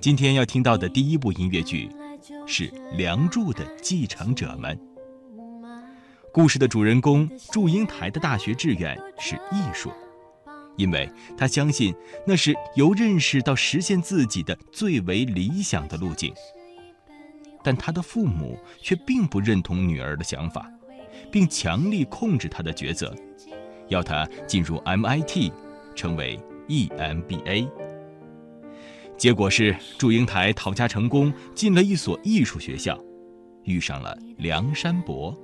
今天要听到的第一部音乐剧是《梁祝的继承者们》。故事的主人公祝英台的大学志愿是艺术，因为他相信那是由认识到实现自己的最为理想的路径。但他的父母却并不认同女儿的想法，并强力控制她的抉择，要她进入 MIT，成为 EMBA。结果是祝英台讨价成功，进了一所艺术学校，遇上了梁山伯。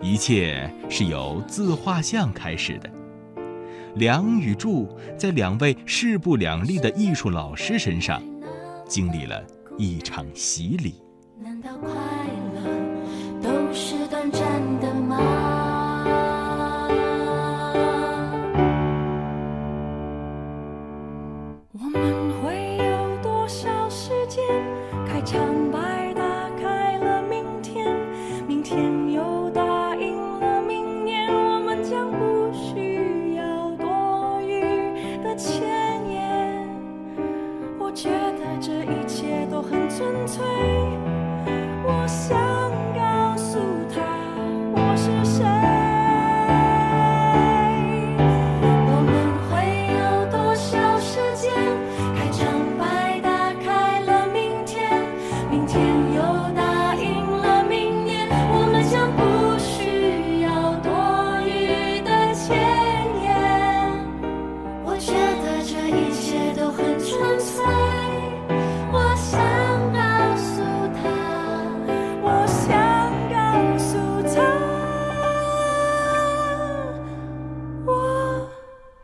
一切是由自画像开始的。梁与祝在两位势不两立的艺术老师身上，经历了一场洗礼。难道快乐都是短暂的吗？都答应了明年我们将不需要多余的前言，我觉得这一切都很纯粹，我想告诉他，我想告诉他，我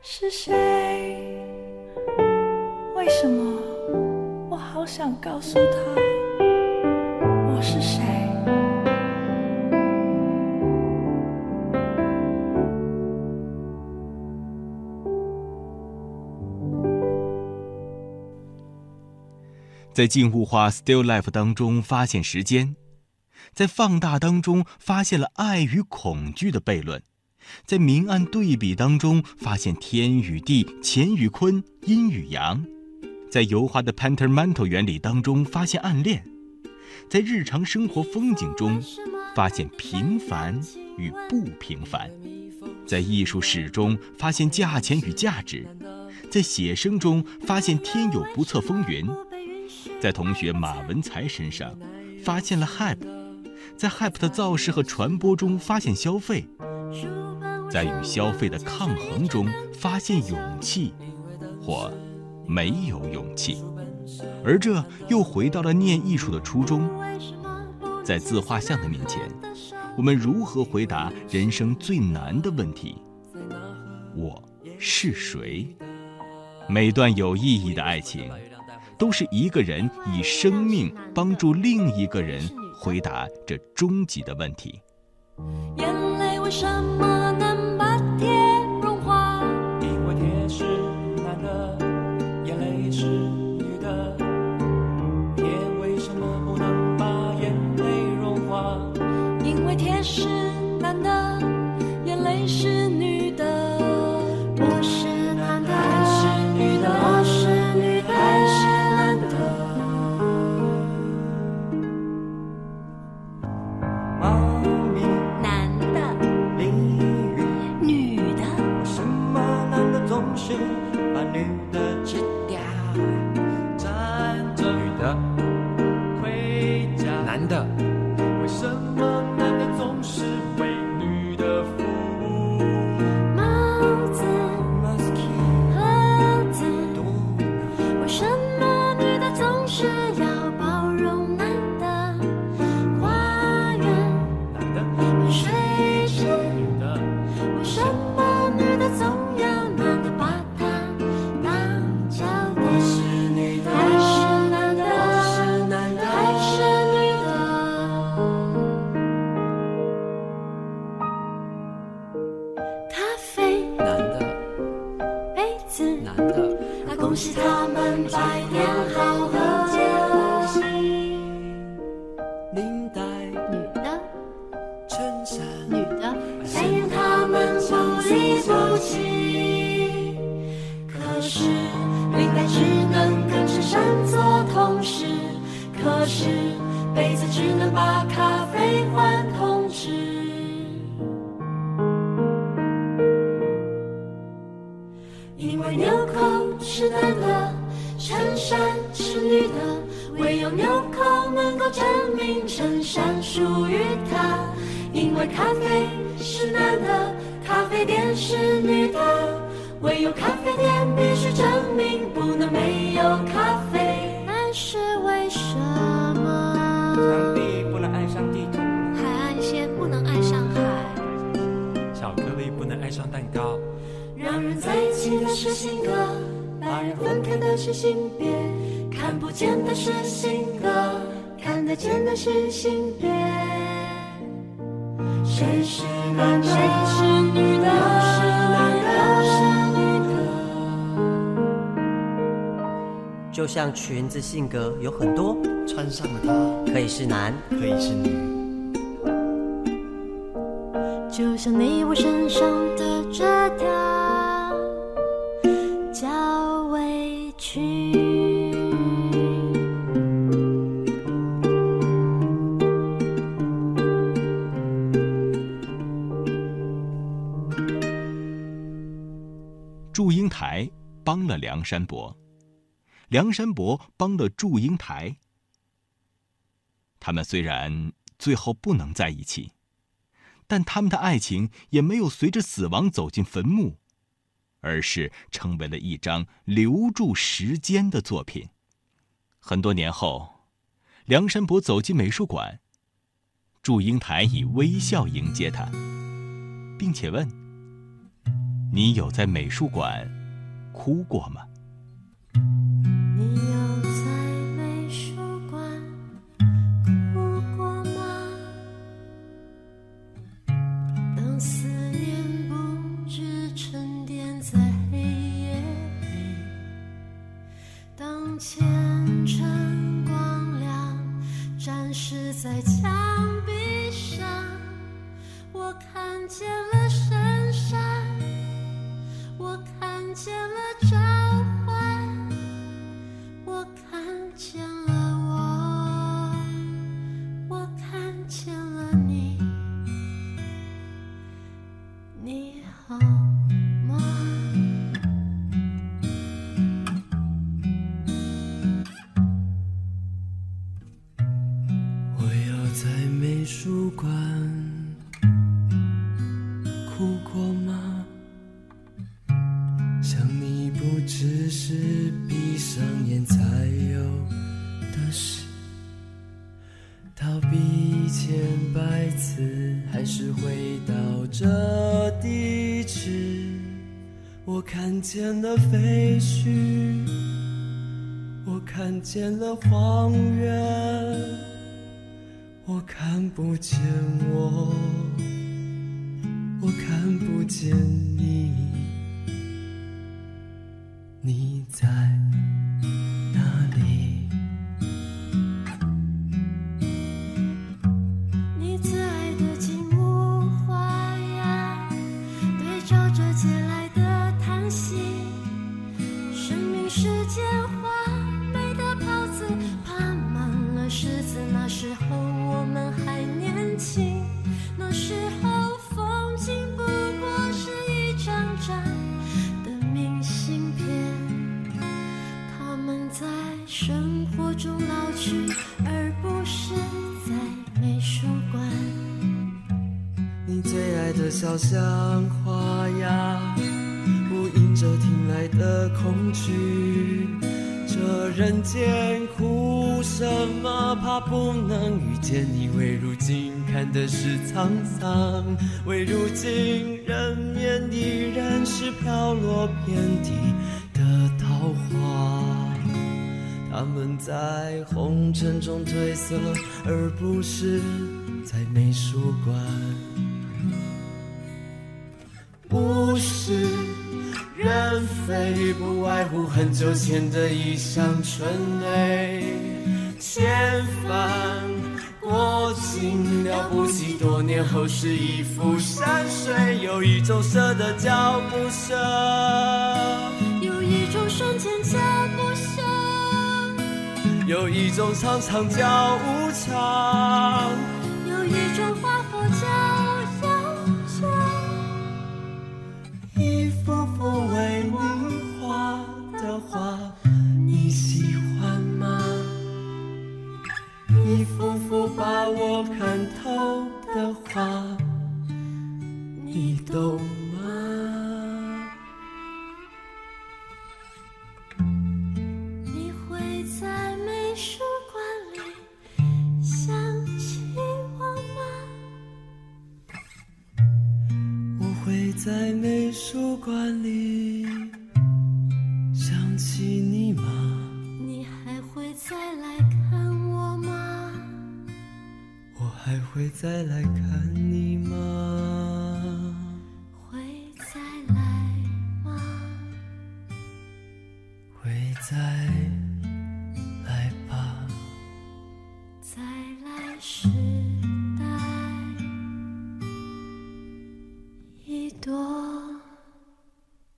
是谁，为什么我好想告诉他。在静物画 （Still Life） 当中发现时间，在放大当中发现了爱与恐惧的悖论，在明暗对比当中发现天与地、乾与坤、阴与阳。在油画的 Pentermantle 原理当中发现暗恋，在日常生活风景中发现平凡与不平凡，在艺术史中发现价钱与价值，在写生中发现天有不测风云，在同学马文才身上发现了 Hype，在 Hype 的造势和传播中发现消费，在与消费的抗衡中发现勇气，或。没有勇气，而这又回到了念艺术的初衷。在自画像的面前，我们如何回答人生最难的问题？我是谁？每段有意义的爱情，都是一个人以生命帮助另一个人回答这终极的问题。眼泪为什么恭喜他们百年好合，恭喜领带女的，春夏女的，恭喜他们不离不弃。可是领带只能跟衬衫做同事，可是杯子只能把开。属于他。因为咖啡是男的，咖啡店是女的。唯有咖啡店必须证明不能没有咖啡，那是为什么？墙壁不能爱上地图，海岸线不能爱上海，巧克力不能爱上蛋糕，让人在一起的是性格，把人分开的是性别，看不见的是性格，看得见的是性别。谁是男的？谁是女的？是男的？是就像裙子性格有很多，穿上了它可以是男，可以是女。就像你我身上的这条叫委屈。帮了梁山伯，梁山伯帮了祝英台。他们虽然最后不能在一起，但他们的爱情也没有随着死亡走进坟墓，而是成为了一张留住时间的作品。很多年后，梁山伯走进美术馆，祝英台以微笑迎接他，并且问。你有在美术馆哭过吗？图书馆哭过吗？想你不只是闭上眼才有的事，逃避一千百次，还是回到这地址。我看见了废墟，我看见了荒原，我看不见我，我看不见你。你在像花呀，不应着听来的恐惧。这人间苦什么？怕不能遇见你。为如今看的是沧桑，为如今人面依然是飘落遍地的桃花。他们在红尘中褪色，而不是在美术馆。物是人非，不外乎很久前的一箱春泪。千帆过尽了不起，多年后是一幅山水。有一种舍得叫不舍，有一种瞬间叫不舍，有一种常常叫无常，再来看你吗？会再来吗？会再来吧。再来时代，一朵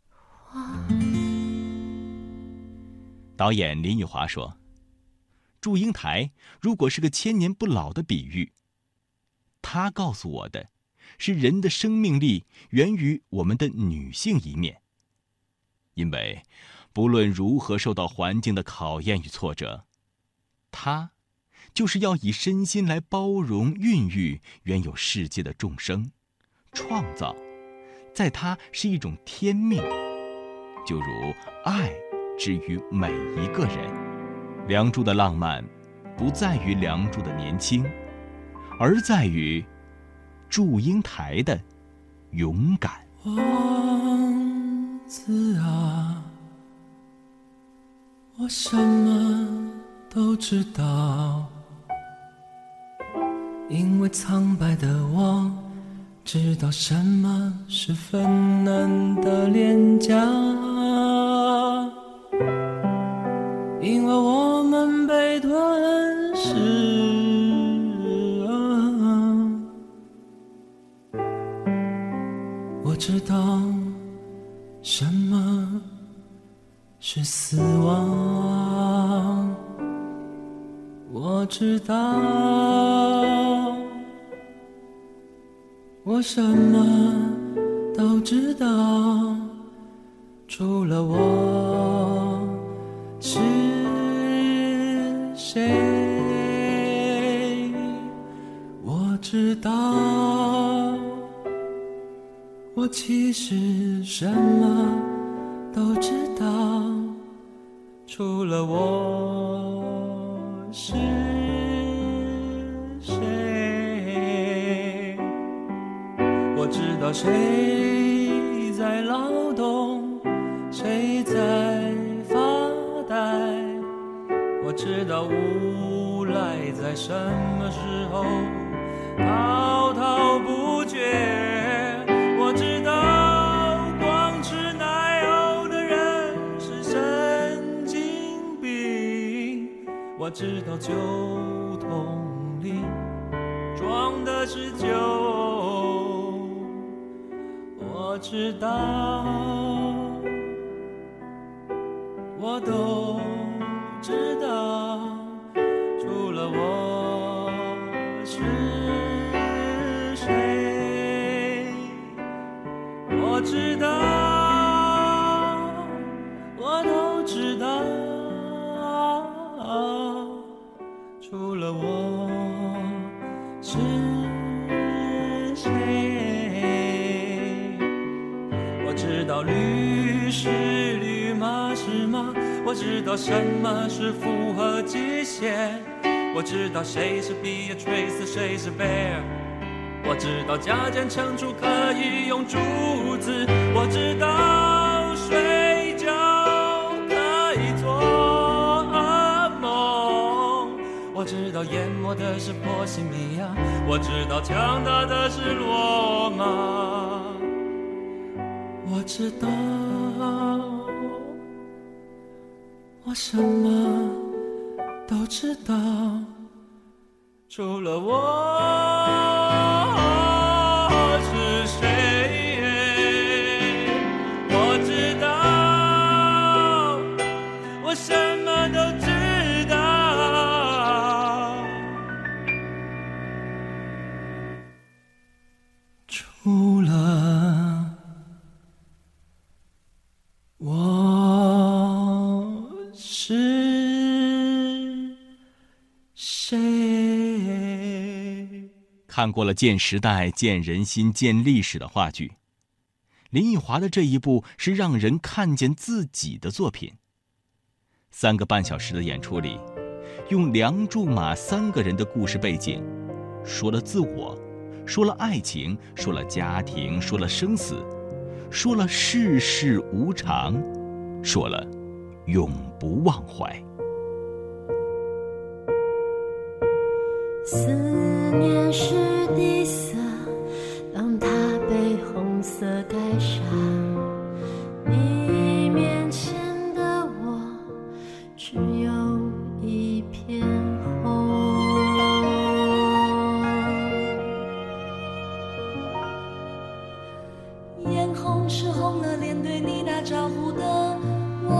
花。导演林奕华说：“祝英台如果是个千年不老的比喻，他告诉我的，是人的生命力源于我们的女性一面。因为，不论如何受到环境的考验与挫折，她，就是要以身心来包容、孕育原有世界的众生，创造，在她是一种天命，就如爱。”之于每一个人，《梁祝》的浪漫，不在于《梁祝》的年轻，而在于祝英台的勇敢。王子啊，我什么都知道，因为苍白的我知道什么是粉嫩的脸颊。我知道什么是死亡，我知道我什么都知道，除了我是。谁？我知道，我其实什么都知道，除了我是谁。我知道谁在劳动，谁在发呆。我知道无赖在什么时候知道酒桶里装的是酒，我知道，我都。知道什么是符合极限，我知道谁是 Beatrice，谁是 Bear，我知道加减乘除可以用珠子，我知道睡觉可以做噩梦，我知道淹没的是波西米亚，我知道强大的是罗马，我知道。什么都知道，除了我。看过了《见时代》《见人心》《见历史》的话剧，林奕华的这一部是让人看见自己的作品。三个半小时的演出里，用梁祝马三个人的故事背景，说了自我，说了爱情，说了家庭，说了生死，说了世事无常，说了永不忘怀。思念是底色，当它被红色盖上，你面前的我只有一片红。眼红是红了脸对你打招呼的我，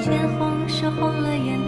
见红是红了眼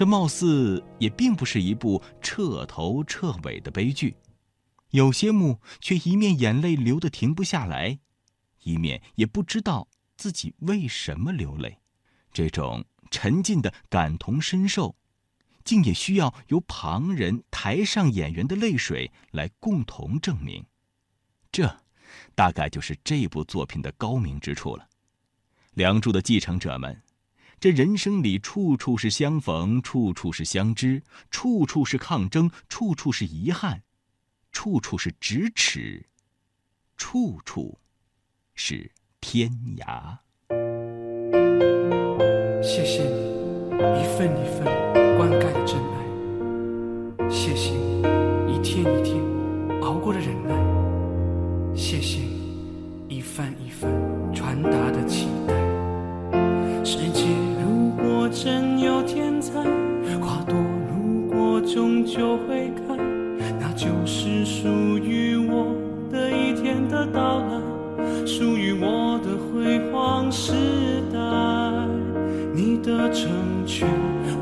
这貌似也并不是一部彻头彻尾的悲剧，有些幕却一面眼泪流得停不下来，一面也不知道自己为什么流泪。这种沉浸的感同身受，竟也需要由旁人、台上演员的泪水来共同证明。这，大概就是这部作品的高明之处了。梁祝的继承者们。这人生里处处是相逢，处处是相知，处处是抗争，处处是遗憾，处处是咫尺，处处是天涯。谢谢你一份一份灌溉的真爱，谢谢你一天一天熬过的忍耐，谢谢就会开，那就是属于我的一天的到来，属于我的辉煌时代。你的成全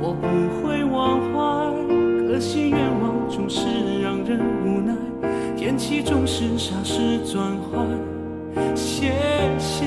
我不会忘怀，可惜愿望总是让人无奈，天气总是霎时转坏。谢谢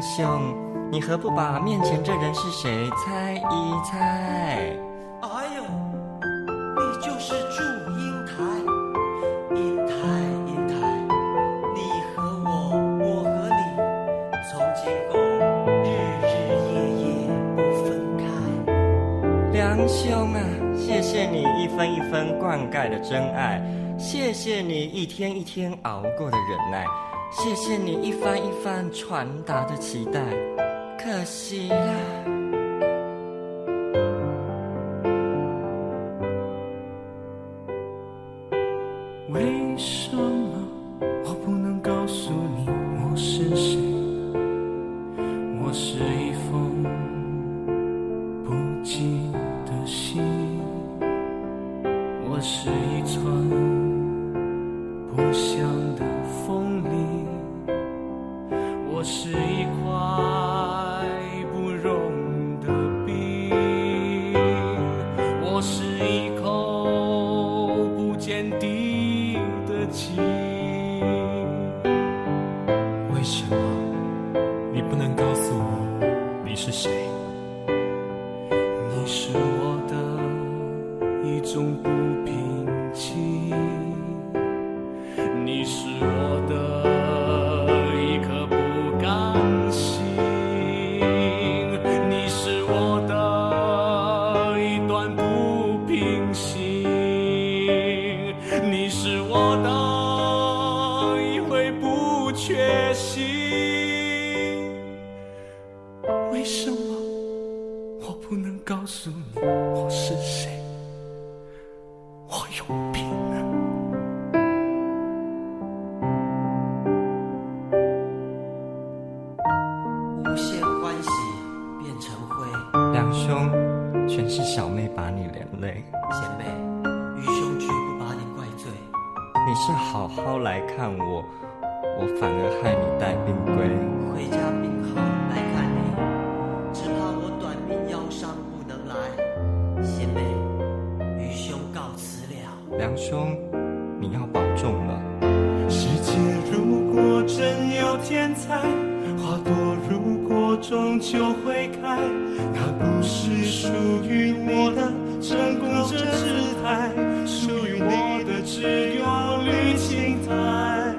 梁兄，你何不把面前这人是谁猜一猜？哎呦，你就是祝英台，英台，英台，你和我，我和你，从今后日日夜夜不分开。梁兄啊，谢谢你一分一分灌溉的真爱，谢谢你一天一天熬过的忍耐，谢谢你一番一番传达的期待。可惜啦，了。梁兄，你要保重了。世界如果真有天才，花朵如果终究会开，那不是属于我的成功这姿态，属于我的只有绿青苔。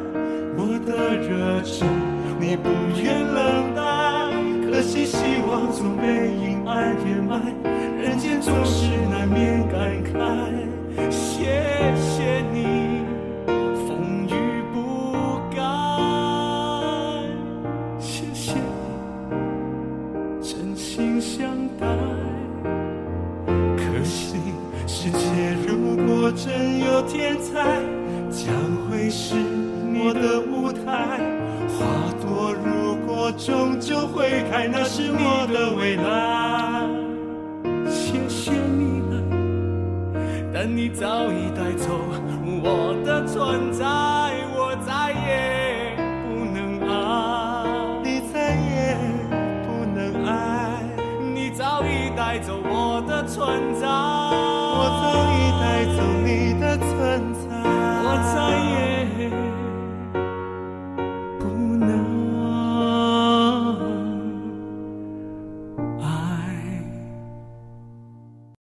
我的热忱你不愿冷淡，可惜希望总被阴暗掩埋，人间总是可惜世界如果真有天才，将会是我的舞台。花朵如果终究会开，那是我的未来。谢谢你了。但你早已带走我的存在。